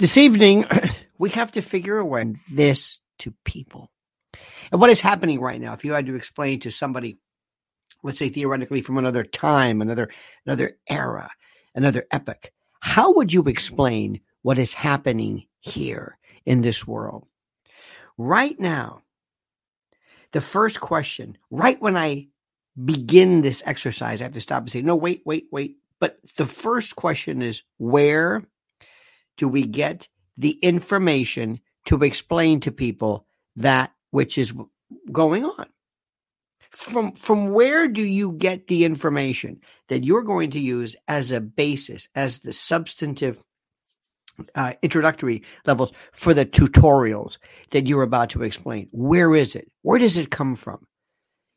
This evening, we have to figure a this to people. And what is happening right now, if you had to explain to somebody, let's say theoretically from another time, another another era, another epoch, how would you explain what is happening here in this world? Right now, the first question, right when I begin this exercise, I have to stop and say, no, wait, wait, wait. But the first question is where do we get the information to explain to people that which is going on? From, from where do you get the information that you're going to use as a basis, as the substantive uh, introductory levels for the tutorials that you're about to explain? Where is it? Where does it come from?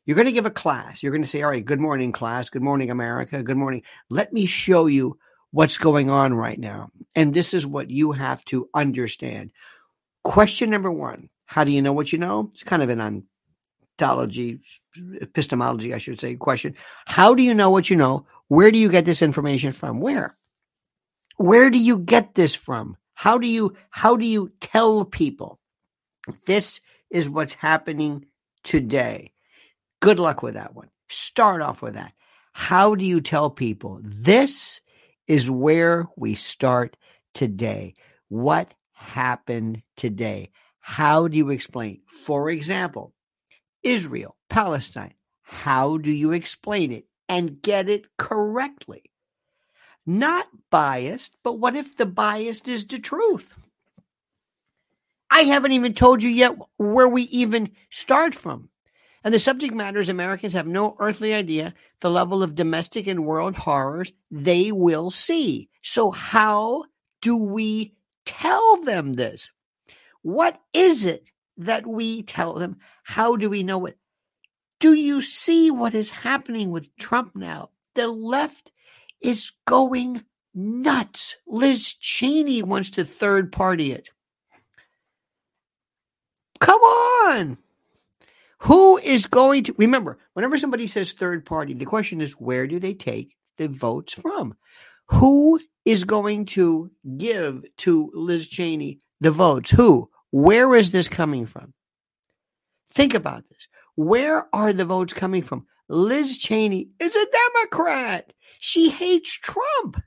You're going to give a class. You're going to say, all right, good morning, class. Good morning, America. Good morning. Let me show you what's going on right now. And this is what you have to understand. Question number one How do you know what you know? It's kind of an ontology, epistemology, I should say, question. How do you know what you know? Where do you get this information from? Where? Where do you get this from? How do you how do you tell people this is what's happening today? Good luck with that one. Start off with that. How do you tell people this is where we start today. What happened today? How do you explain? For example, Israel, Palestine. How do you explain it and get it correctly? Not biased, but what if the biased is the truth? I haven't even told you yet where we even start from. And the subject matter is Americans have no earthly idea the level of domestic and world horrors they will see. So, how do we tell them this? What is it that we tell them? How do we know it? Do you see what is happening with Trump now? The left is going nuts. Liz Cheney wants to third party it. Come on. Who is going to remember? Whenever somebody says third party, the question is where do they take the votes from? Who is going to give to Liz Cheney the votes? Who? Where is this coming from? Think about this. Where are the votes coming from? Liz Cheney is a Democrat. She hates Trump.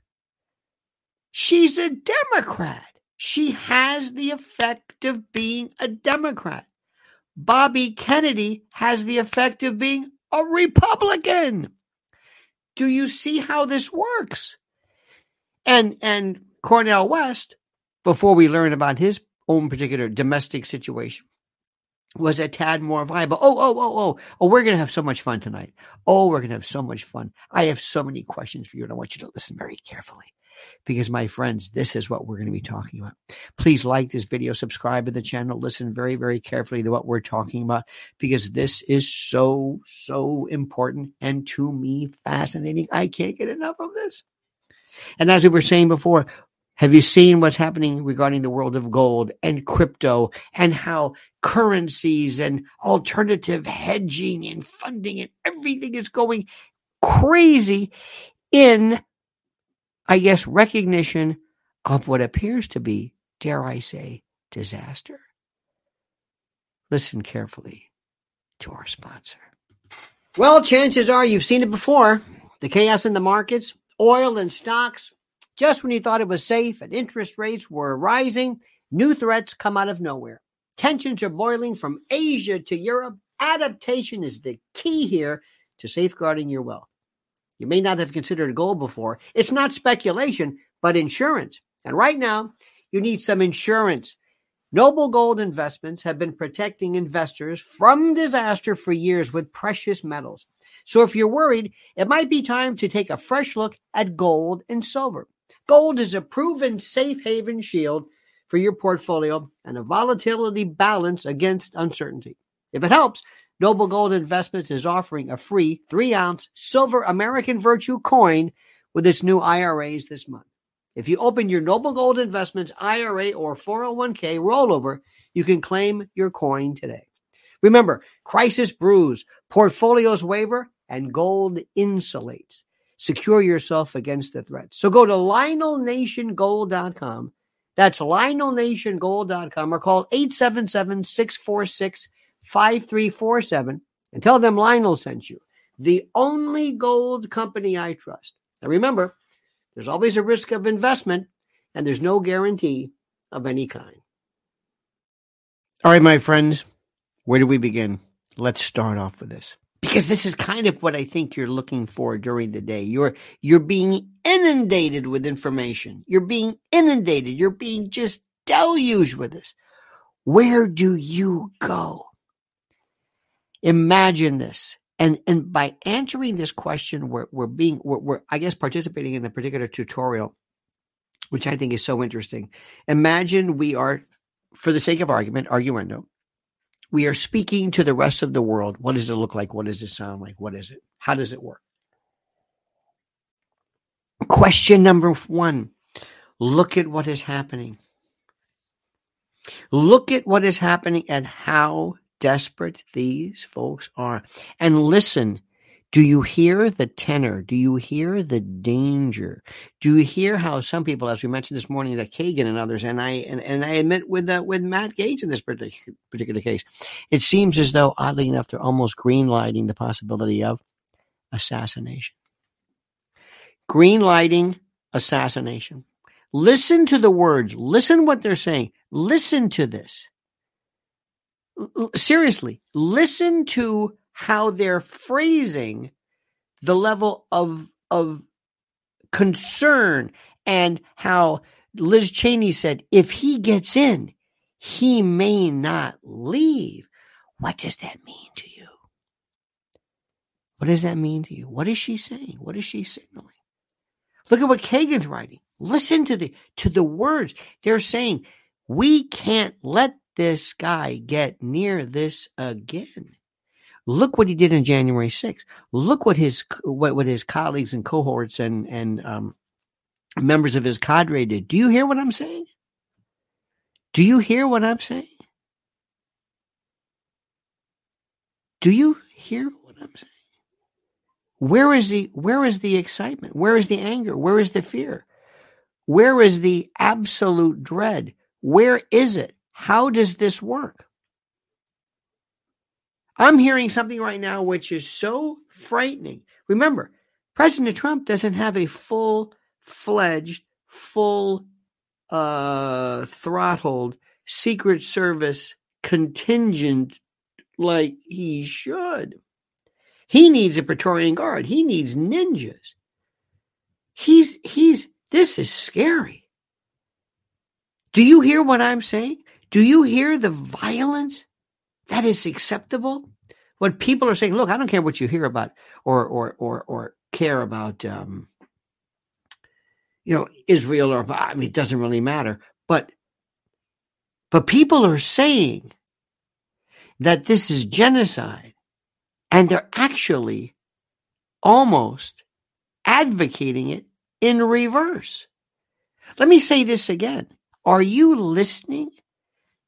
She's a Democrat. She has the effect of being a Democrat. Bobby Kennedy has the effect of being a Republican. Do you see how this works? And and Cornel West, before we learn about his own particular domestic situation, was a tad more viable. Oh, oh, oh, oh, oh, we're going to have so much fun tonight. Oh, we're going to have so much fun. I have so many questions for you, and I want you to listen very carefully because my friends, this is what we're going to be talking about. Please like this video, subscribe to the channel, listen very, very carefully to what we're talking about because this is so, so important and to me fascinating. I can't get enough of this. And as we were saying before, have you seen what's happening regarding the world of gold and crypto and how currencies and alternative hedging and funding and everything is going crazy in I guess, recognition of what appears to be, dare I say, disaster. Listen carefully to our sponsor. Well, chances are you've seen it before. The chaos in the markets, oil and stocks. Just when you thought it was safe and interest rates were rising, new threats come out of nowhere. Tensions are boiling from Asia to Europe. Adaptation is the key here to safeguarding your wealth. You may not have considered gold before. It's not speculation, but insurance. And right now, you need some insurance. Noble Gold Investments have been protecting investors from disaster for years with precious metals. So if you're worried, it might be time to take a fresh look at gold and silver. Gold is a proven safe haven shield for your portfolio and a volatility balance against uncertainty. If it helps, Noble Gold Investments is offering a free three ounce silver American Virtue coin with its new IRAs this month. If you open your Noble Gold Investments IRA or 401k rollover, you can claim your coin today. Remember, crisis brews, portfolios waiver, and gold insulates. Secure yourself against the threats. So go to LionelNationGold.com That's LionelNationGold.com or call 877 646 5347 and tell them Lionel sent you. The only gold company I trust. Now remember, there's always a risk of investment and there's no guarantee of any kind. All right, my friends, where do we begin? Let's start off with this because this is kind of what I think you're looking for during the day. You're you're being inundated with information. You're being inundated. You're being just deluged with this. Where do you go? Imagine this. And and by answering this question, we're we're being we're, we're I guess participating in a particular tutorial, which I think is so interesting. Imagine we are, for the sake of argument, arguendo, we are speaking to the rest of the world. What does it look like? What does it sound like? What is it? How does it work? Question number one look at what is happening. Look at what is happening and how desperate these folks are. And listen do you hear the tenor? Do you hear the danger? Do you hear how some people, as we mentioned this morning, that Kagan and others, and I and, and I admit with uh, with Matt Gaetz in this particular, particular case, it seems as though, oddly enough, they're almost greenlighting the possibility of assassination. Greenlighting assassination. Listen to the words. Listen what they're saying. Listen to this. Seriously, listen to how they're phrasing the level of of concern and how Liz Cheney said if he gets in, he may not leave. What does that mean to you? What does that mean to you? What is she saying? What is she signaling? Look at what Kagan's writing. Listen to the to the words. They're saying, we can't let this guy get near this again. Look what he did in January 6th. Look what his what, what his colleagues and cohorts and and um, members of his cadre did. Do you hear what I'm saying? Do you hear what I'm saying? Do you hear what I'm saying? Where is the where is the excitement? Where is the anger? Where is the fear? Where is the absolute dread? Where is it? How does this work? I'm hearing something right now which is so frightening. Remember, President Trump doesn't have a full fledged, full uh, throttled Secret Service contingent like he should. He needs a Praetorian Guard. He needs ninjas. He's he's this is scary. Do you hear what I'm saying? Do you hear the violence that is acceptable? What people are saying, look, I don't care what you hear about or or or or care about um, you know, Israel or I mean it doesn't really matter. But but people are saying that this is genocide and they're actually almost advocating it in reverse. Let me say this again. Are you listening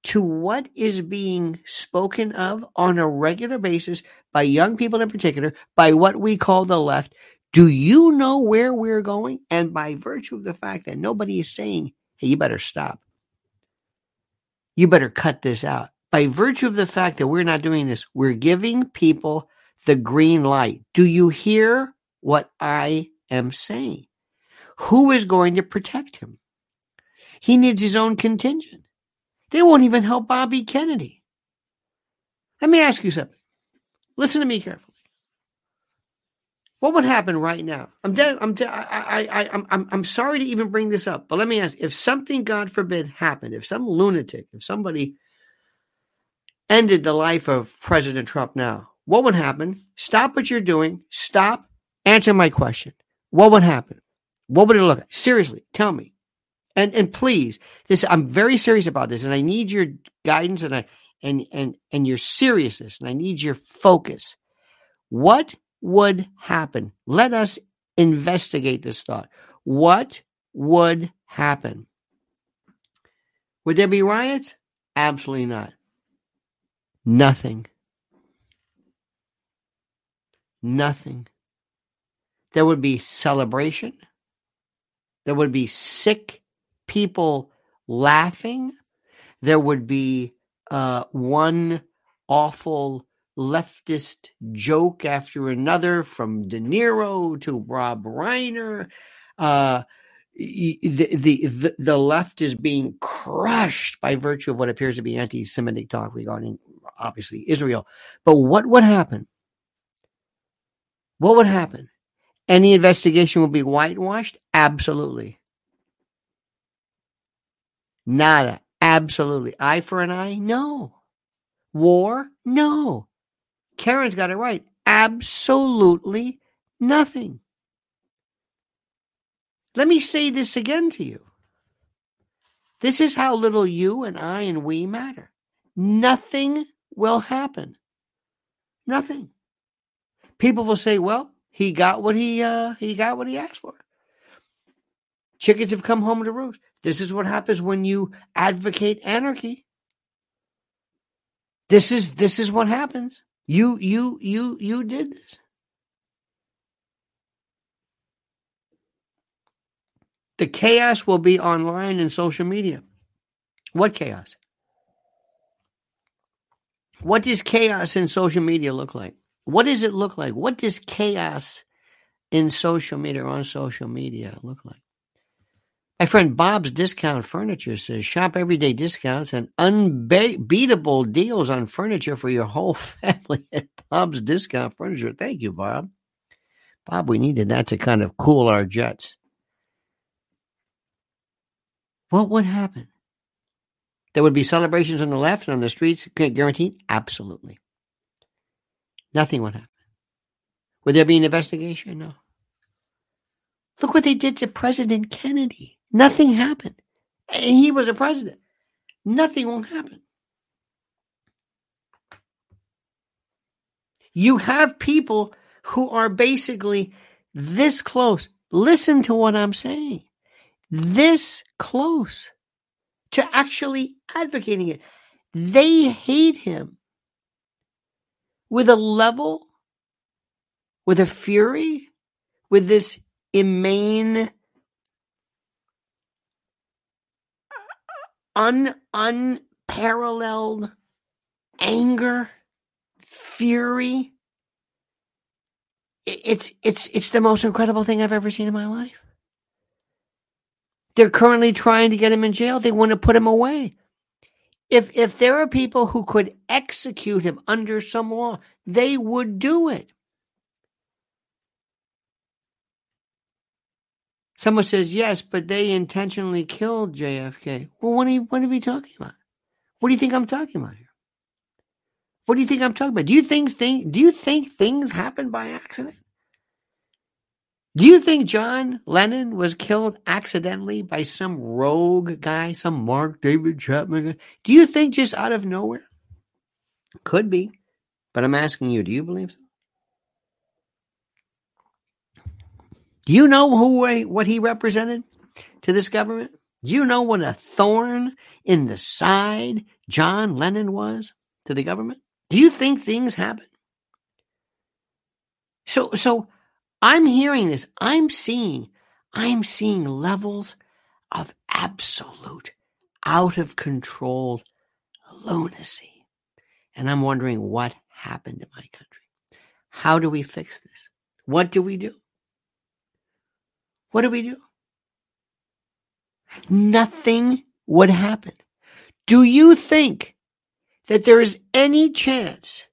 to what is being spoken of on a regular basis by young people in particular, by what we call the left, do you know where we're going? And by virtue of the fact that nobody is saying, hey, you better stop, you better cut this out. By virtue of the fact that we're not doing this, we're giving people the green light. Do you hear what I am saying? Who is going to protect him? He needs his own contingent. They won't even help Bobby Kennedy. Let me ask you something. Listen to me carefully. What would happen right now? I'm dead. I'm. I, I, I, I'm. I'm sorry to even bring this up, but let me ask: If something, God forbid, happened, if some lunatic, if somebody ended the life of President Trump now, what would happen? Stop what you're doing. Stop. Answer my question. What would happen? What would it look like? Seriously, tell me and and please this i'm very serious about this and i need your guidance and i and and and your seriousness and i need your focus. What would happen? Let us investigate this thought. What would happen? Would there be riots? Absolutely not. Nothing. Nothing. There would be celebration. There would be sick people laughing. There would be uh, one awful leftist joke after another from De Niro to Rob Reiner. Uh, the, the, the the left is being crushed by virtue of what appears to be anti-Semitic talk regarding obviously Israel. But what would happen? What would happen? Any investigation will be whitewashed? Absolutely. Nada. Absolutely. Eye for an eye? No. War? No. Karen's got it right. Absolutely nothing. Let me say this again to you. This is how little you and I and we matter. Nothing will happen. Nothing. People will say, "Well, he got what he uh, he got what he asked for." Chickens have come home to roost. This is what happens when you advocate anarchy. This is this is what happens. You you you you did this. The chaos will be online and social media. What chaos? What does chaos in social media look like? What does it look like? What does chaos in social media or on social media look like? My friend Bob's Discount Furniture says shop everyday discounts and unbeatable deals on furniture for your whole family at Bob's Discount Furniture. Thank you, Bob. Bob, we needed that to kind of cool our jets. What would happen? There would be celebrations on the left and on the streets, guaranteed? Absolutely. Nothing would happen. Would there be an investigation? No. Look what they did to President Kennedy. Nothing happened. And he was a president. Nothing will happen. You have people who are basically this close. Listen to what I'm saying this close to actually advocating it. They hate him with a level, with a fury, with this immane, un, unparalleled anger, fury. It's it's it's the most incredible thing I've ever seen in my life. They're currently trying to get him in jail. They want to put him away. If if there are people who could execute him under some law, they would do it. Someone says yes, but they intentionally killed JFK. Well, what are you, what are we talking about? What do you think I'm talking about here? What do you think I'm talking about? Do you think thing, do you think things happen by accident? Do you think John Lennon was killed accidentally by some rogue guy, some Mark David Chapman? Do you think just out of nowhere? Could be, but I'm asking you, do you believe so? Do you know who what he represented to this government? Do you know what a thorn in the side John Lennon was to the government? Do you think things happen? So so I'm hearing this. I'm seeing, I'm seeing levels of absolute, out of control lunacy. And I'm wondering what happened to my country. How do we fix this? What do we do? What do we do? Nothing would happen. Do you think that there is any chance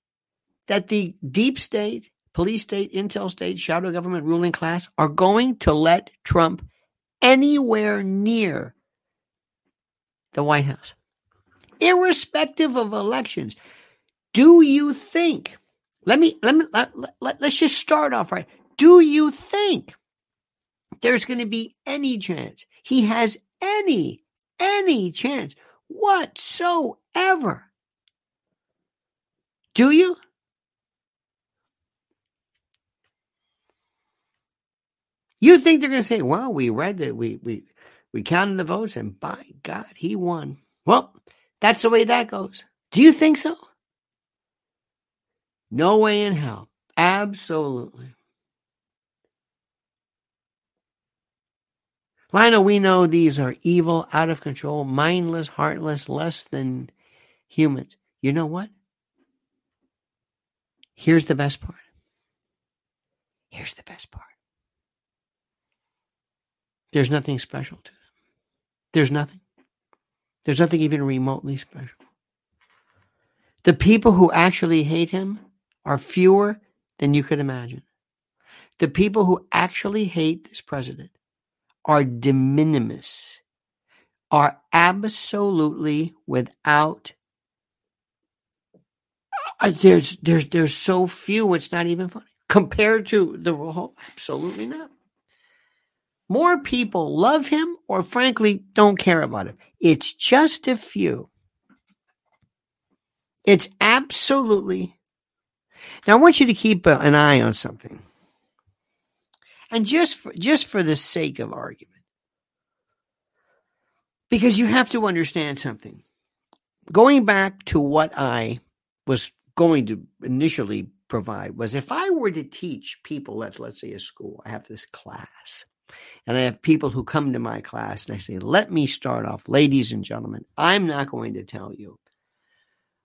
that the deep state police state, intel state, shadow government, ruling class are going to let Trump anywhere near the White House, irrespective of elections. Do you think? Let me let me let, let, let's just start off right. Do you think there's going to be any chance he has any any chance whatsoever? Do you? You think they're going to say, well, we read that we, we, we counted the votes and by God, he won. Well, that's the way that goes. Do you think so? No way in hell. Absolutely. Lionel, we know these are evil, out of control, mindless, heartless, less than humans. You know what? Here's the best part. Here's the best part. There's nothing special to them. There's nothing. There's nothing even remotely special. The people who actually hate him are fewer than you could imagine. The people who actually hate this president are de minimis, are absolutely without. Uh, there's there's there's so few. It's not even funny compared to the whole. Absolutely not. More people love him or frankly don't care about him. It's just a few. It's absolutely. Now I want you to keep an eye on something. And just for, just for the sake of argument. Because you have to understand something. Going back to what I was going to initially provide was if I were to teach people at let's say a school, I have this class and I have people who come to my class and I say, let me start off, ladies and gentlemen, I'm not going to tell you.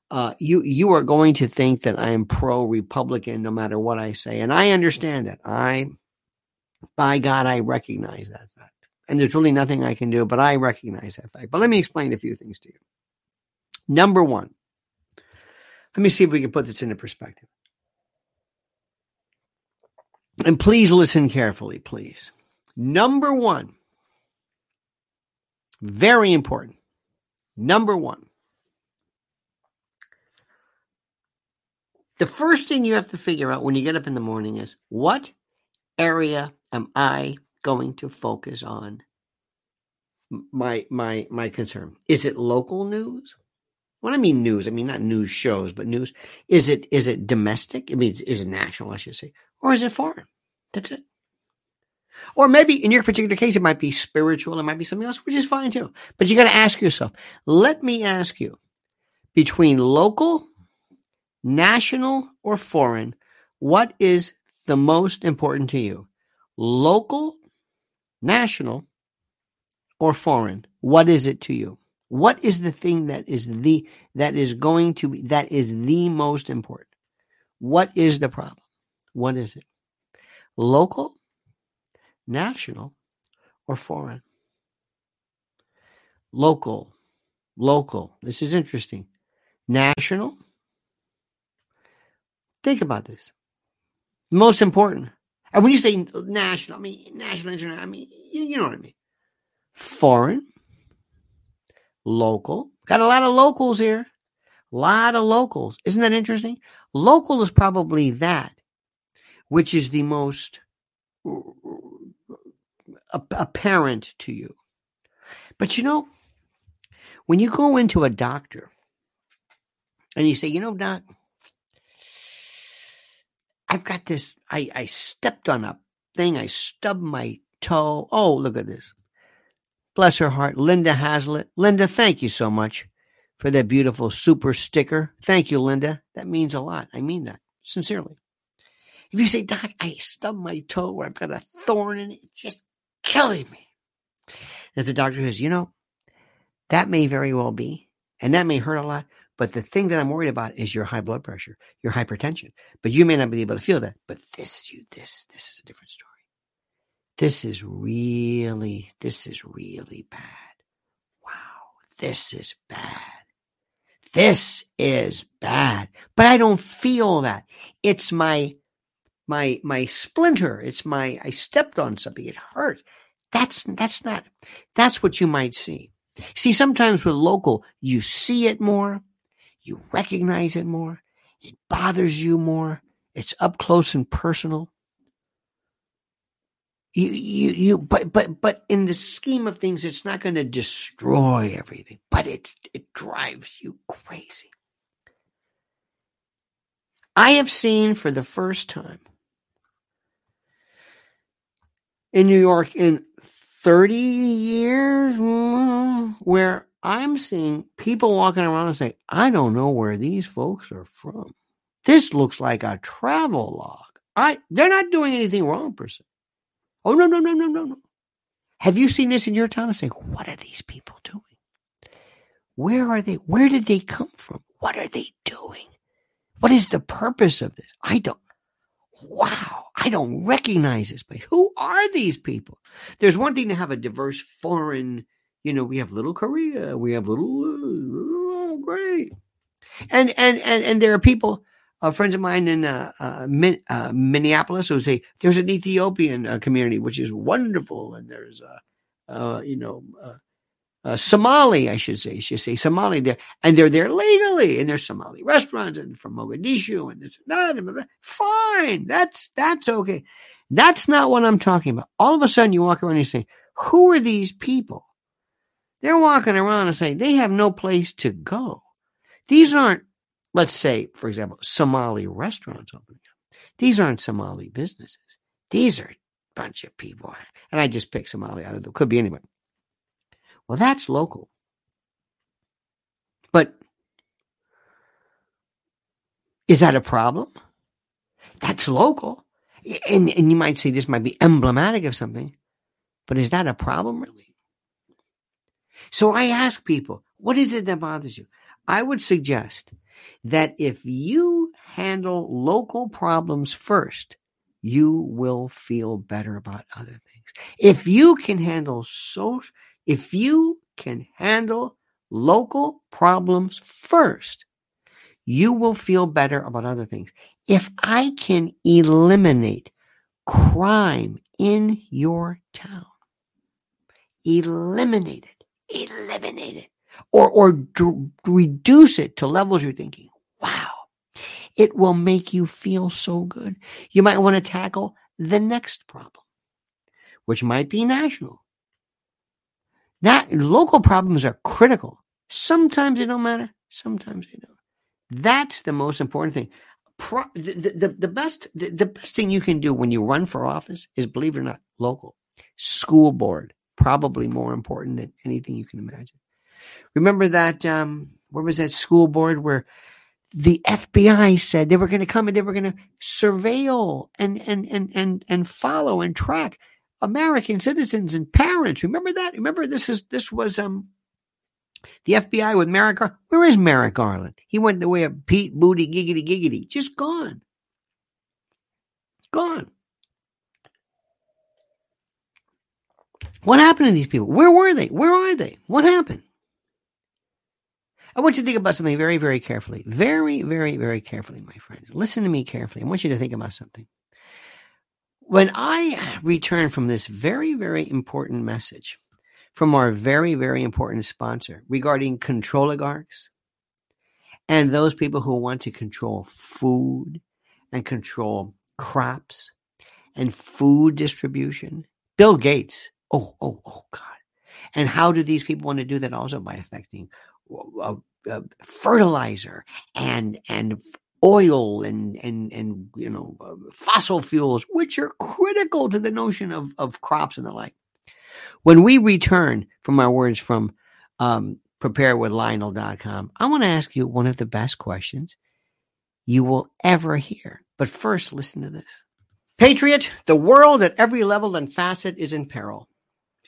Uh, you you are going to think that I am pro Republican no matter what I say, and I understand that. I, by God, I recognize that fact, and there's really nothing I can do, but I recognize that fact. But let me explain a few things to you. Number one, let me see if we can put this into perspective. And please listen carefully, please. Number one, very important. Number one, the first thing you have to figure out when you get up in the morning is what area am I going to focus on my my my concern? Is it local news? When i mean news i mean not news shows but news. Is it is it domestic? I mean is it national i should say or is it foreign? That's it. Or maybe in your particular case, it might be spiritual, it might be something else, which is fine too. But you got to ask yourself let me ask you between local, national, or foreign, what is the most important to you? Local, national, or foreign? What is it to you? What is the thing that is the that is going to be that is the most important? What is the problem? What is it? Local, national or foreign. Local, local. This is interesting. National. Think about this. Most important. And when you say national, I mean national, international, I mean, you, you know what I mean. Foreign, local. Got a lot of locals here. A lot of locals. Isn't that interesting? Local is probably that which is the most apparent to you. But you know, when you go into a doctor and you say, you know, doc, I've got this, I, I stepped on a thing, I stubbed my toe. Oh, look at this. Bless her heart, Linda Hazlitt. Linda, thank you so much for that beautiful super sticker. Thank you, Linda. That means a lot. I mean that sincerely. If you say, Doc, I stubbed my toe or I've got a thorn in it, it's just killing me. If the doctor says, you know, that may very well be, and that may hurt a lot, but the thing that I'm worried about is your high blood pressure, your hypertension. But you may not be able to feel that. But this, you, this, this is a different story. This is really, this is really bad. Wow, this is bad. This is bad. But I don't feel that. It's my my my splinter it's my i stepped on something it hurts that's that's not that's what you might see see sometimes with local you see it more you recognize it more it bothers you more it's up close and personal. You you you but but but in the scheme of things it's not going to destroy everything but it it drives you crazy. I have seen for the first time in New York in 30 years mm, where I'm seeing people walking around and say, I don't know where these folks are from. This looks like a travel log. I they're not doing anything wrong per se. Oh no, no, no, no, no, no. Have you seen this in your town and say, what are these people doing? Where are they? Where did they come from? What are they doing? What is the purpose of this? I don't. Wow, I don't recognize this place. Who are these people? There's one thing to have a diverse foreign, you know, we have little Korea, we have little, oh, great. And, and, and, and there are people, uh, friends of mine in uh, uh, Min- uh, Minneapolis who say there's an Ethiopian uh, community, which is wonderful. And there's, uh, uh, you know, Somali, I should say, should say Somali there, and they're there legally, and there's Somali restaurants and from Mogadishu and this, that, that, fine, that's that's okay. That's not what I'm talking about. All of a sudden, you walk around and you say, "Who are these people?" They're walking around and saying they have no place to go. These aren't, let's say, for example, Somali restaurants opening up. These aren't Somali businesses. These are a bunch of people, and I just picked Somali out of them. Could be anyone well, that's local. But is that a problem? That's local. And, and you might say this might be emblematic of something, but is that a problem really? So I ask people, what is it that bothers you? I would suggest that if you handle local problems first, you will feel better about other things. If you can handle social, if you can handle local problems first, you will feel better about other things. If I can eliminate crime in your town, eliminate it, eliminate it, or, or d- reduce it to levels you're thinking, wow, it will make you feel so good. You might want to tackle the next problem, which might be national. Not local problems are critical. Sometimes they don't matter. Sometimes they don't. That's the most important thing. Pro, the, the, the best the, the best thing you can do when you run for office is believe it or not local school board probably more important than anything you can imagine remember that um where was that school board where the FBI said they were going to come and they were going to surveil and and and and and follow and track American citizens and parents. Remember that? Remember this is this was um the FBI with Merrick. Where is Merrick Garland? He went the way of Pete Booty Giggity Giggity. Just gone. Gone. What happened to these people? Where were they? Where are they? What happened? I want you to think about something very, very carefully. Very, very, very carefully, my friends. Listen to me carefully. I want you to think about something. When I return from this very, very important message from our very, very important sponsor regarding control oligarchs and those people who want to control food and control crops and food distribution, Bill Gates. Oh, oh, oh, God. And how do these people want to do that also by affecting uh, uh, fertilizer and and oil and and and you know uh, fossil fuels, which are critical to the notion of of crops and the like. When we return from our words from um, preparewithlionel.com, I want to ask you one of the best questions you will ever hear. But first, listen to this. Patriot, the world at every level and facet is in peril.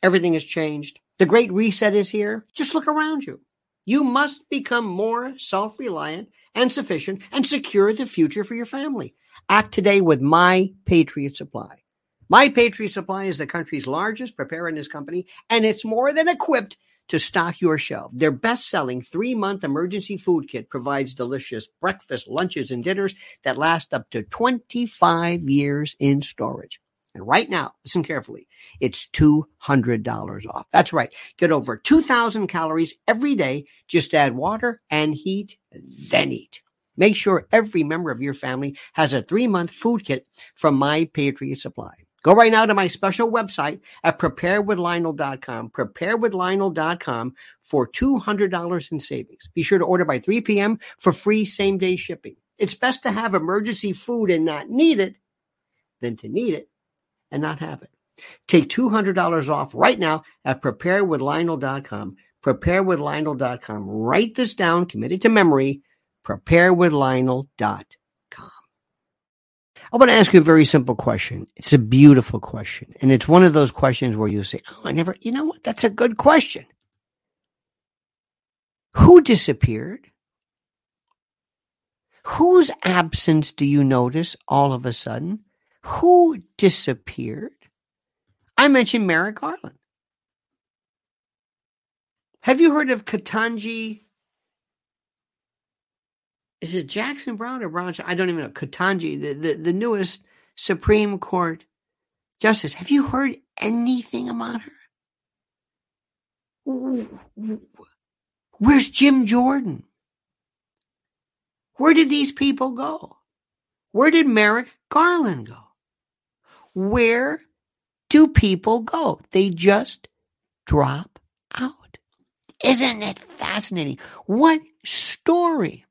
Everything has changed. The great reset is here. Just look around you. You must become more self reliant and sufficient and secure the future for your family. Act today with My Patriot Supply. My Patriot Supply is the country's largest preparedness company, and it's more than equipped to stock your shelf. Their best selling three month emergency food kit provides delicious breakfast, lunches, and dinners that last up to 25 years in storage. And right now, listen carefully, it's $200 off. That's right. Get over 2,000 calories every day. Just add water and heat, then eat. Make sure every member of your family has a three month food kit from My Patriot Supply. Go right now to my special website at preparewithlionel.com, preparewithlionel.com for $200 in savings. Be sure to order by 3 p.m. for free same day shipping. It's best to have emergency food and not need it than to need it and not have it. Take $200 off right now at preparewithlionel.com. Preparewithlionel.com. Write this down, commit it to memory. Preparewithlionel.com. I want to ask you a very simple question. It's a beautiful question. And it's one of those questions where you say, Oh, I never, you know what? That's a good question. Who disappeared? Whose absence do you notice all of a sudden? Who disappeared? I mentioned Merrick Garland. Have you heard of Ketanji? Is it Jackson Brown or Brown? I don't even know. Ketanji, the, the, the newest Supreme Court justice. Have you heard anything about her? Where's Jim Jordan? Where did these people go? Where did Merrick Garland go? Where do people go? They just drop out. Isn't it fascinating? What story?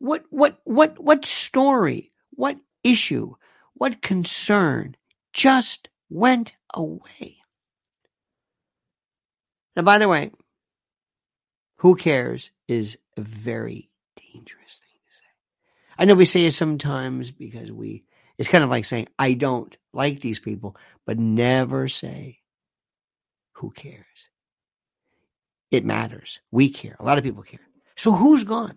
What what what what story? What issue? What concern just went away? Now, by the way, who cares is a very dangerous thing to say. I know we say it sometimes because we, it's kind of like saying, I don't like these people, but never say, who cares? It matters. We care. A lot of people care. So who's gone?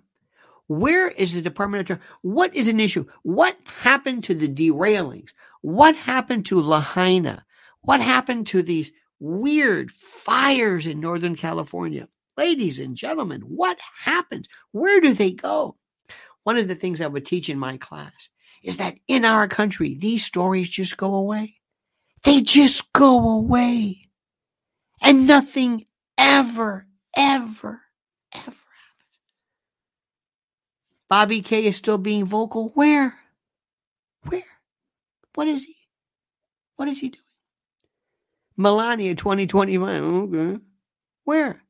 Where is the Department of What is an issue? What happened to the derailings? What happened to Lahaina? What happened to these weird fires in Northern California? Ladies and gentlemen, what happens? Where do they go? One of the things I would teach in my class is that in our country, these stories just go away. They just go away. And nothing ever, ever, ever happens. Bobby K is still being vocal. Where? Where? What is he? What is he doing? Melania 2025. Okay. Where?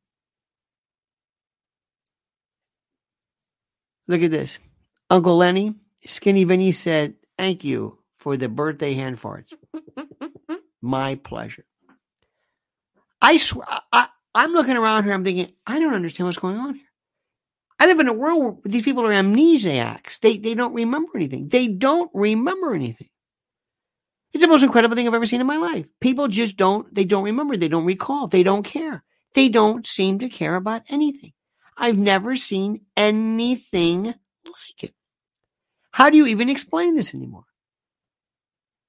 Look at this. Uncle Lenny, Skinny Vinny said, Thank you for the birthday hand farts. My pleasure. I swear, I, I'm looking around here, I'm thinking, I don't understand what's going on here. I live in a world where these people are amnesiacs. They, they don't remember anything. They don't remember anything. It's the most incredible thing I've ever seen in my life. People just don't, they don't remember. They don't recall. They don't care. They don't seem to care about anything. I've never seen anything like it. How do you even explain this anymore?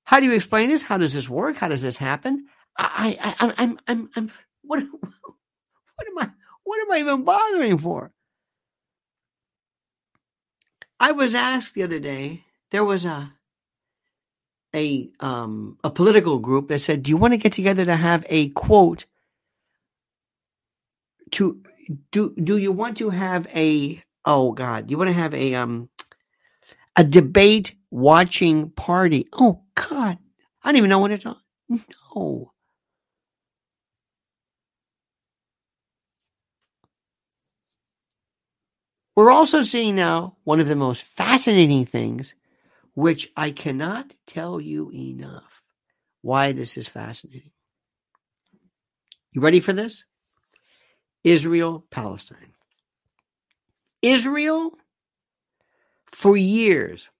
How do you explain this? How does this work? How does this happen? I, I, I I'm, I'm, I'm, what, what am I, what am I even bothering for? I was asked the other day, there was a, a, um, a political group that said, do you want to get together to have a quote to do do you want to have a oh god you want to have a um a debate watching party. Oh god. I don't even know what it's on. No. We're also seeing now one of the most fascinating things which i cannot tell you enough why this is fascinating. You ready for this? Israel, Palestine. Israel, for years,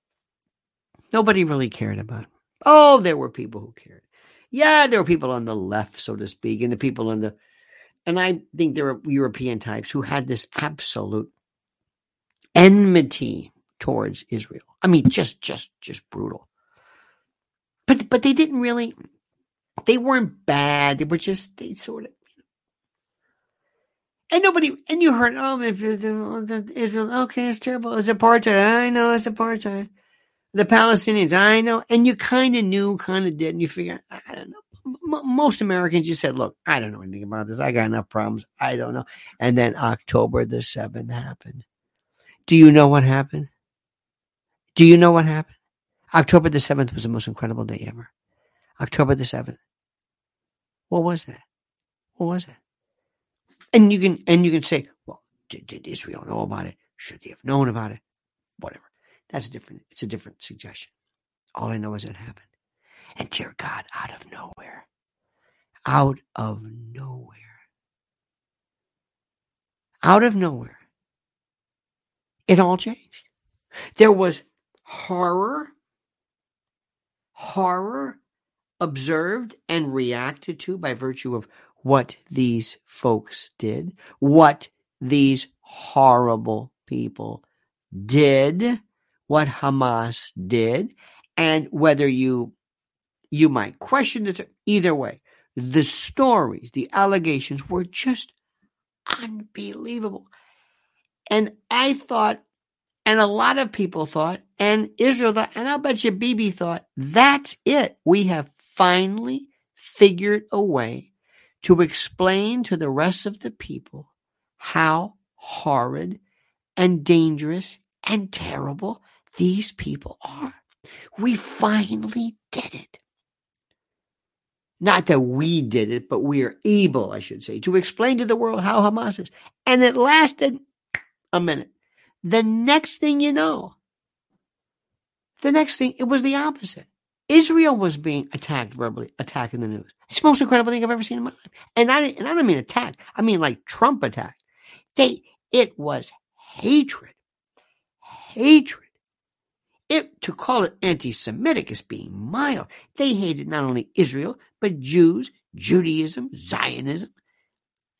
nobody really cared about. Oh, there were people who cared. Yeah, there were people on the left, so to speak, and the people on the, and I think there were European types who had this absolute enmity towards Israel. I mean, just, just, just brutal. But, but they didn't really, they weren't bad. They were just, they sort of, and nobody, and you heard, oh, if Israel, okay, it's terrible. It's apartheid. I know it's apartheid. The Palestinians, I know. And you kind of knew, kind of did, and you figure, I don't know. M- most Americans, you said, look, I don't know anything about this. I got enough problems. I don't know. And then October the 7th happened. Do you know what happened? Do you know what happened? October the 7th was the most incredible day ever. October the 7th. What was that? What was that? And you can and you can say, well, did, did Israel know about it? Should they have known about it? Whatever. That's a different. It's a different suggestion. All I know is it happened. And dear God, out of nowhere, out of nowhere, out of nowhere, it all changed. There was horror horror observed and reacted to by virtue of what these folks did, what these horrible people did, what Hamas did, and whether you you might question it either way. The stories, the allegations were just unbelievable. And I thought, and a lot of people thought, and Israel thought, and I'll bet you Bibi thought, that's it. We have finally figured a way to explain to the rest of the people how horrid and dangerous and terrible these people are. We finally did it. Not that we did it, but we are able, I should say, to explain to the world how Hamas is. And it lasted a minute. The next thing you know, the next thing, it was the opposite. Israel was being attacked verbally, attacked in the news. It's the most incredible thing I've ever seen in my life. And I, and I don't mean attacked. I mean like Trump attacked. They, it was hatred. Hatred. It, to call it anti-Semitic is being mild. They hated not only Israel, but Jews, Judaism, Zionism.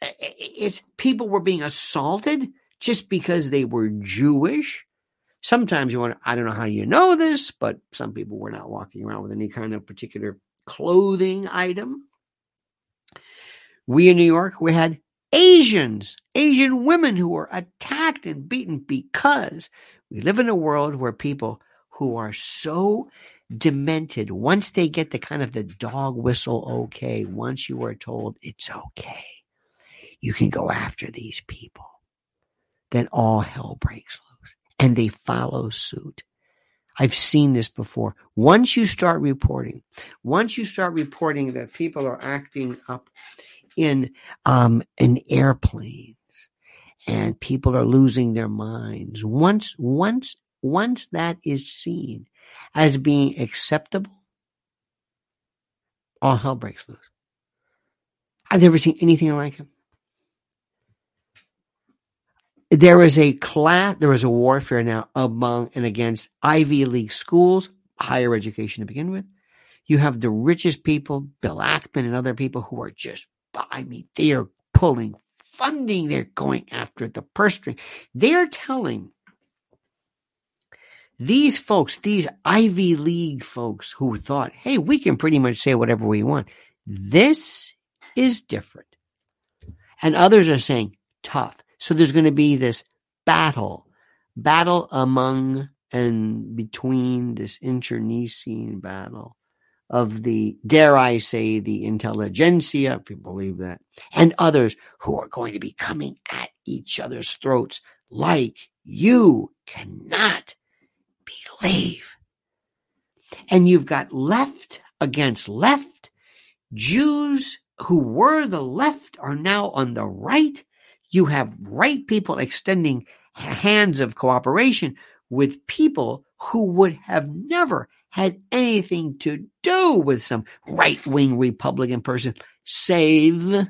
It's people were being assaulted just because they were Jewish. Sometimes you want I don't know how you know this, but some people were not walking around with any kind of particular clothing item. We in New York, we had Asians, Asian women who were attacked and beaten because we live in a world where people who are so demented once they get the kind of the dog whistle okay once you are told it's okay you can go after these people then all hell breaks loose and they follow suit i've seen this before once you start reporting once you start reporting that people are acting up in um in airplanes and people are losing their minds once once once that is seen as being acceptable, all hell breaks loose. I've never seen anything like it. There is a class, there is a warfare now among and against Ivy League schools, higher education to begin with. You have the richest people, Bill Ackman and other people who are just, I mean, they are pulling funding, they're going after the purse string. They're telling these folks, these Ivy League folks who thought, hey, we can pretty much say whatever we want. This is different. And others are saying tough. So there's going to be this battle, battle among and between this internecine battle of the, dare I say, the intelligentsia, if you believe that, and others who are going to be coming at each other's throats like you cannot believe. And you've got left against left. Jews who were the left are now on the right. You have right people extending hands of cooperation with people who would have never had anything to do with some right wing Republican person, save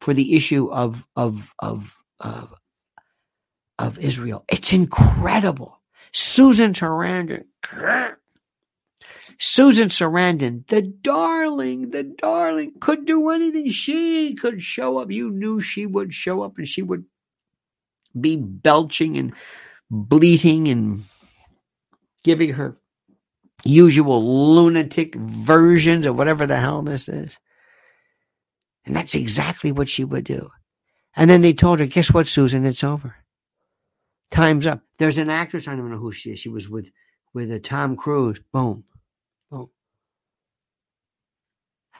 for the issue of, of, of, of, of Israel. It's incredible. Susan Sarandon. Susan Sarandon, the darling, the darling, could do anything. She could show up. You knew she would show up and she would be belching and bleating and giving her usual lunatic versions of whatever the hell this is. And that's exactly what she would do. And then they told her, guess what, Susan? It's over. Time's up. There's an actress, I don't even know who she is. She was with with a Tom Cruise. Boom.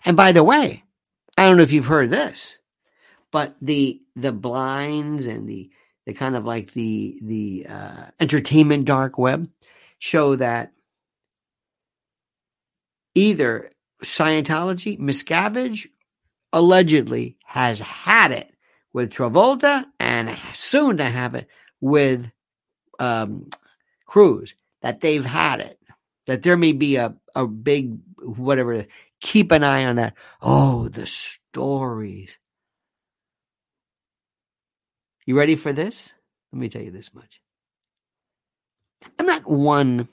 And by the way, I don't know if you've heard this, but the the blinds and the the kind of like the the uh, entertainment dark web show that either Scientology, Miscavige, allegedly has had it with Travolta and soon to have it with um, Cruise that they've had it, that there may be a, a big whatever. Keep an eye on that. Oh, the stories. You ready for this? Let me tell you this much. I'm not one.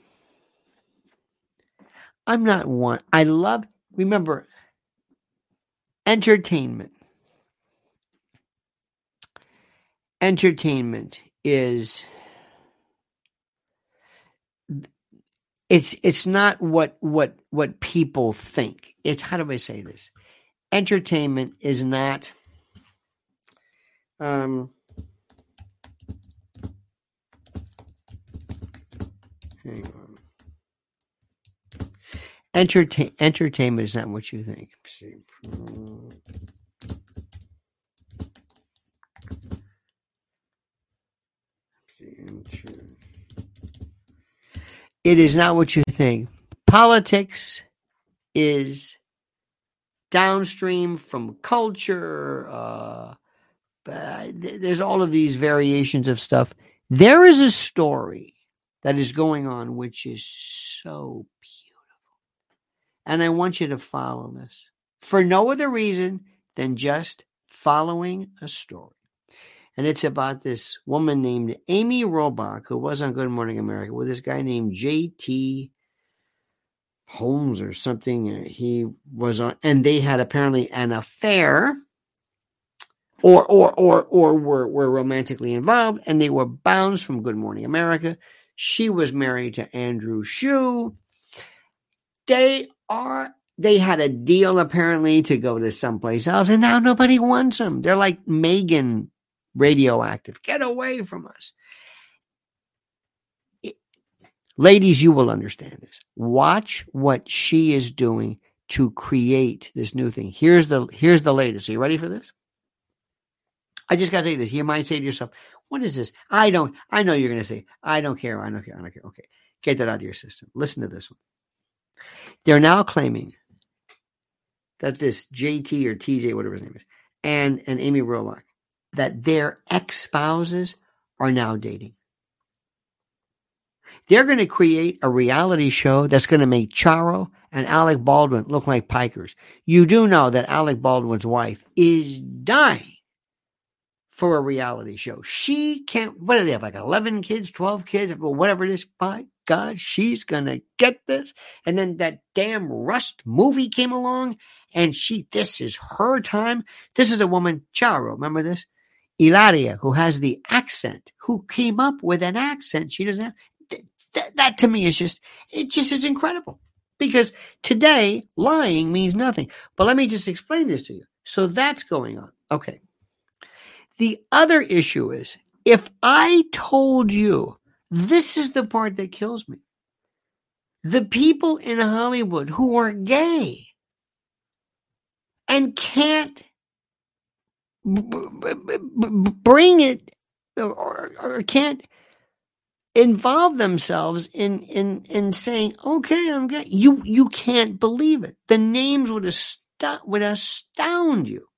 I'm not one. I love, remember, entertainment. Entertainment is it's it's not what what what people think. It's how do I say this? Entertainment is not um hang on. Entertain, entertainment is not what you think. It is not what you think. Politics is downstream from culture. Uh, there's all of these variations of stuff. There is a story that is going on which is so beautiful. and I want you to follow this for no other reason than just following a story. And it's about this woman named Amy Robach, who was on Good Morning America, with this guy named J.T. Holmes or something. He was on, and they had apparently an affair, or or or or were were romantically involved, and they were bounced from Good Morning America. She was married to Andrew Shue. They are they had a deal apparently to go to someplace else, and now nobody wants them. They're like Megan radioactive. Get away from us. ladies, you will understand this. Watch what she is doing to create this new thing. Here's the here's the latest. Are you ready for this? I just gotta say this. You might say to yourself, what is this? I don't I know you're gonna say, I don't care, I don't care, I don't care. Okay. Get that out of your system. Listen to this one. They're now claiming that this JT or TJ, whatever his name is, and, and Amy Robach, that their ex spouses are now dating. They're going to create a reality show that's going to make Charo and Alec Baldwin look like pikers. You do know that Alec Baldwin's wife is dying for a reality show. She can't, what do they have, like 11 kids, 12 kids, whatever it is? By God, she's going to get this. And then that damn Rust movie came along and she, this is her time. This is a woman, Charo, remember this? Hilaria, who has the accent, who came up with an accent she doesn't have. That, that to me is just, it just is incredible. Because today, lying means nothing. But let me just explain this to you. So that's going on. Okay. The other issue is if I told you this is the part that kills me. The people in Hollywood who are gay and can't bring it or, or, can't involve themselves in in in saying, "Okay, I'm gay." You you can't believe it. The names would astound would astound you.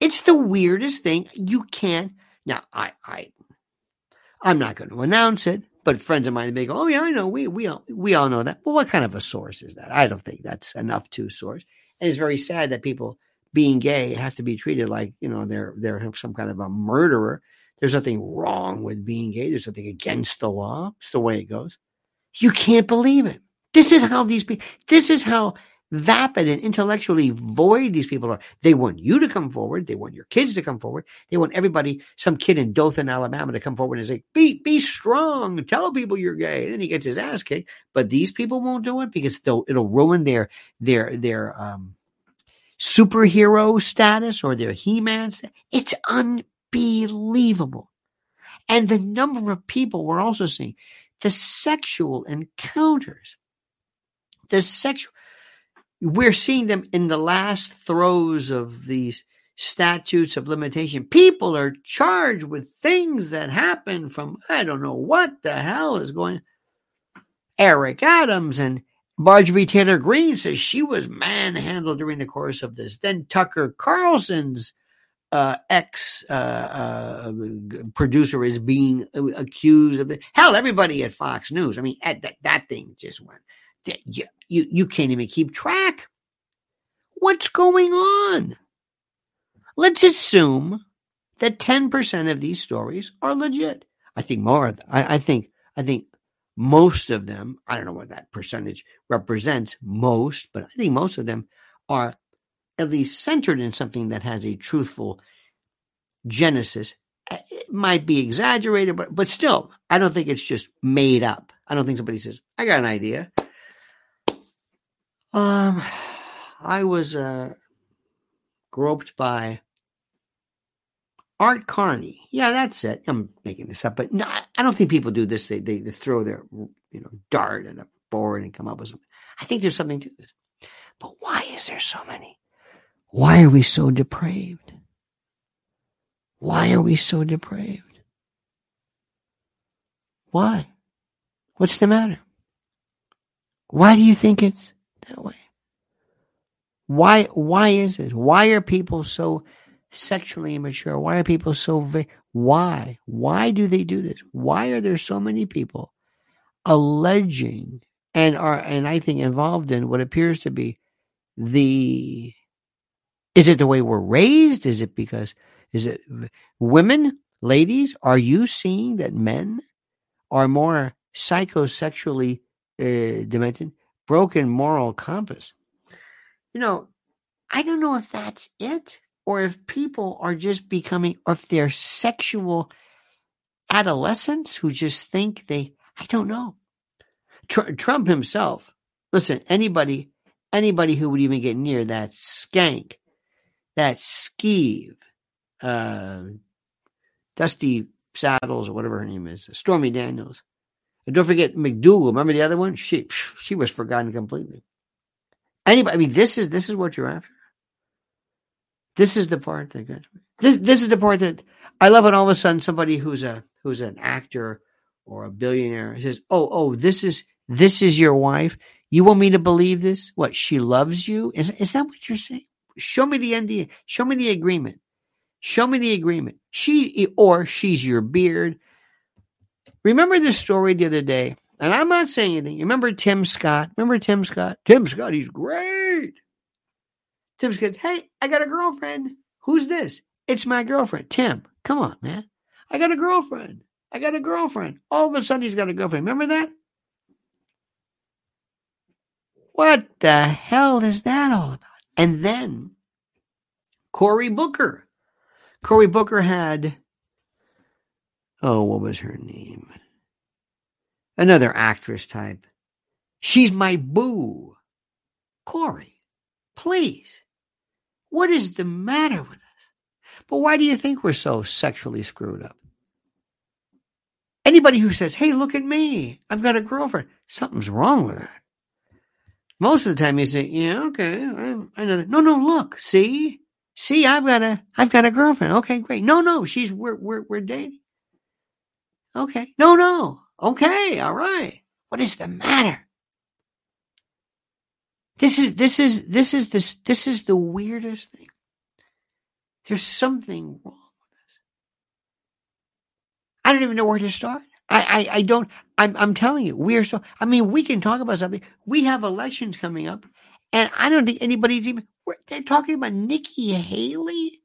It's the weirdest thing. You can't. Now, I I I'm not going to announce it, but friends of mine they go, "Oh yeah, I know. We we all we all know that." Well, what kind of a source is that? I don't think that's enough to source. And it's very sad that people being gay have to be treated like you know they're they're some kind of a murderer. There's nothing wrong with being gay. There's nothing against the law. It's the way it goes. You can't believe it. This is how these people. This is how vapid and intellectually void these people are. They want you to come forward. They want your kids to come forward. They want everybody, some kid in Dothan, Alabama, to come forward and say, "Be be strong. Tell people you're gay." And then he gets his ass kicked. But these people won't do it because it'll ruin their their their um, superhero status or their He-Man. Status. It's unbelievable. And the number of people we're also seeing, the sexual encounters, the sexual we're seeing them in the last throes of these statutes of limitation. People are charged with things that happen from, I don't know what the hell is going Eric Adams and Marjorie Taylor Greene says she was manhandled during the course of this. Then Tucker Carlson's uh, ex uh, uh, producer is being accused of it. Hell, everybody at Fox News. I mean, that, that thing just went you, you, you can't even keep track. What's going on? Let's assume that 10% of these stories are legit. I think more. I, I think, I think most of them, I don't know what that percentage represents, most, but I think most of them are at least centered in something that has a truthful genesis. Uh, it might be exaggerated, but but still, I don't think it's just made up. I don't think somebody says, "I got an idea." Um, I was uh, groped by Art Carney. Yeah, that's it. I'm making this up, but no, I don't think people do this. They, they, they throw their you know dart at a board and come up with something. I think there's something to this. But why is there so many? Why are we so depraved? Why are we so depraved? Why? What's the matter? Why do you think it's that way? Why why is it? Why are people so sexually immature? Why are people so va- why? Why do they do this? Why are there so many people alleging and are and I think involved in what appears to be the is it the way we're raised? Is it because is it women, ladies, are you seeing that men are more psychosexually uh, demented, broken moral compass? You know, I don't know if that's it or if people are just becoming, or if they're sexual adolescents who just think they, I don't know. Tr- Trump himself, listen, anybody, anybody who would even get near that skank, that skeeve, uh, Dusty Saddles or whatever her name is, Stormy Daniels. And don't forget McDougal. Remember the other one? She she was forgotten completely. Anybody? I mean, this is this is what you're after. This is the part that gets me. This this is the part that I love when all of a sudden somebody who's a who's an actor or a billionaire says, "Oh, oh, this is this is your wife. You want me to believe this? What she loves you? Is is that what you're saying? Show me the NDA. Show me the agreement. Show me the agreement. She or she's your beard. Remember this story the other day, and I'm not saying anything. Remember Tim Scott? Remember Tim Scott? Tim Scott, he's great. Tim Scott, hey, I got a girlfriend. Who's this? It's my girlfriend. Tim, come on, man. I got a girlfriend. I got a girlfriend. All of a sudden, he's got a girlfriend. Remember that? What the hell is that all about? And then Cory Booker. Cory Booker had, oh, what was her name? Another actress type. She's my boo. Cory, please. What is the matter with us? But why do you think we're so sexually screwed up? Anybody who says, hey, look at me, I've got a girlfriend, something's wrong with her. Most of the time you say, yeah, okay, I know that. No, no, look, see, see, I've got a, I've got a girlfriend. Okay, great. No, no, she's, we're, we're, we're dating. Okay. No, no. Okay. All right. What is the matter? This is, this is, this is this, this is the weirdest thing. There's something wrong with this. I don't even know where to start. I, I, I don't, I'm, I'm telling you, we are so, I mean, we can talk about something. We have elections coming up, and I don't think anybody's even, they're talking about Nikki Haley,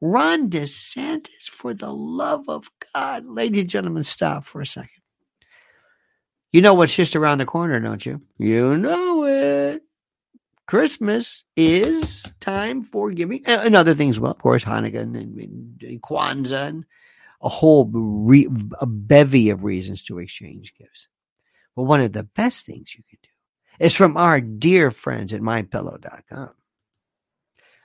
Ron DeSantis, for the love of God. Ladies and gentlemen, stop for a second. You know what's just around the corner, don't you? You know it. Christmas is time for giving, and other things. Well, of course, Hanukkah and, and, Kwanzaa and a whole re, a bevy of reasons to exchange gifts. But one of the best things you can do is from our dear friends at mypillow.com.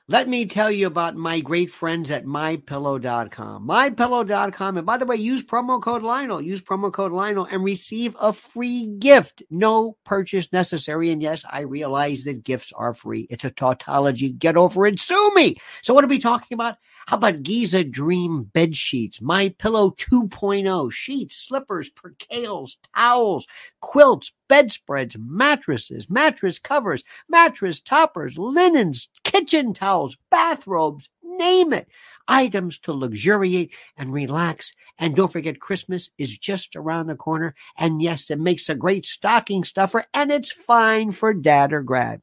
Let me tell you about my great friends at mypillow.com. Mypillow.com. And by the way, use promo code Lionel. Use promo code Lionel and receive a free gift. No purchase necessary. And yes, I realize that gifts are free. It's a tautology. Get over it. Sue me. So what are we talking about? How about Giza Dream bed sheets, My Pillow 2.0, sheets, slippers, percales, towels, quilts, bedspreads, mattresses, mattress covers, mattress toppers, linens, kitchen towels, bathrobes, name it. Items to luxuriate and relax. And don't forget, Christmas is just around the corner. And yes, it makes a great stocking stuffer and it's fine for dad or grad.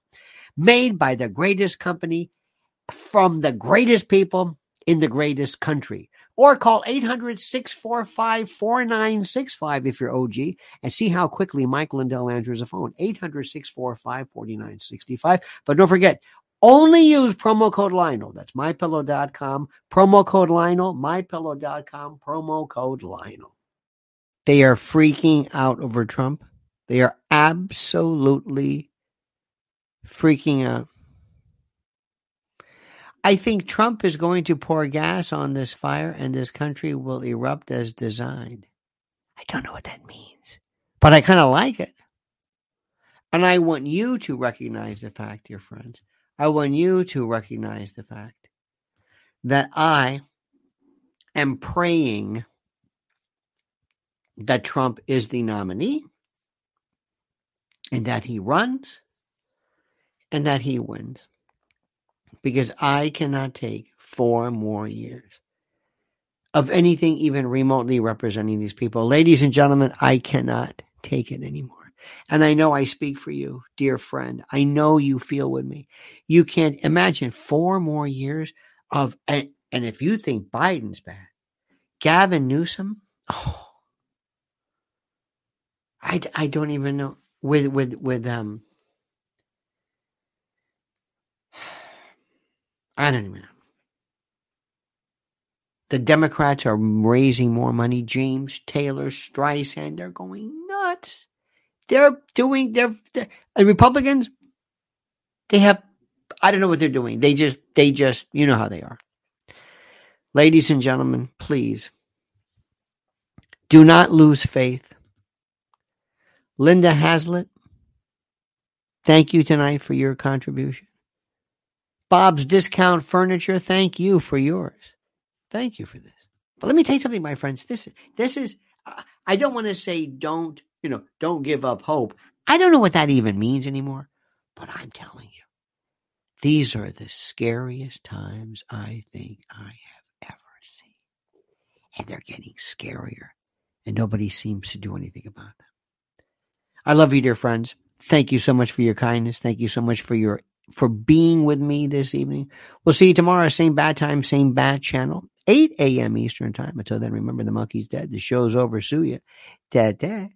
Made by the greatest company from the greatest people in the greatest country. or call 800 645 4965 if you're OG and see how quickly Mike Lindell answers the phone. 800 645 4965. But don't forget, only use promo code Lionel. That's mypillow.com. Promo code Lionel, mypillow.com, promo code Lionel. They are freaking out over Trump. They are absolutely freaking out. I think Trump is going to pour gas on this fire and this country will erupt as designed. I don't know what that means, but I kind of like it. And I want you to recognize the fact, dear friends. I want you to recognize the fact that I am praying that Trump is the nominee and that he runs and that he wins because I cannot take four more years of anything even remotely representing these people. Ladies and gentlemen, I cannot take it anymore. And I know I speak for you, dear friend. I know you feel with me. You can't imagine four more years of, and, and if you think Biden's bad, Gavin Newsom, oh, I, I don't even know with with with um I don't even know. The Democrats are raising more money. James Taylor, Streisand, they're going nuts. They're doing, they're, the Republicans, they have, I don't know what they're doing. They just, they just, you know how they are. Ladies and gentlemen, please do not lose faith. Linda Hazlitt, thank you tonight for your contribution. Bob's Discount Furniture, thank you for yours. Thank you for this. But let me tell you something, my friends. This, this is, I don't want to say don't, you know, don't give up hope. I don't know what that even means anymore, but I'm telling you, these are the scariest times I think I have ever seen. And they're getting scarier, and nobody seems to do anything about them. I love you, dear friends. Thank you so much for your kindness. Thank you so much for your for being with me this evening. We'll see you tomorrow, same bad time, same bad channel, 8 a.m. Eastern time. Until then, remember the monkey's dead. The show's over. Sue. Da, da.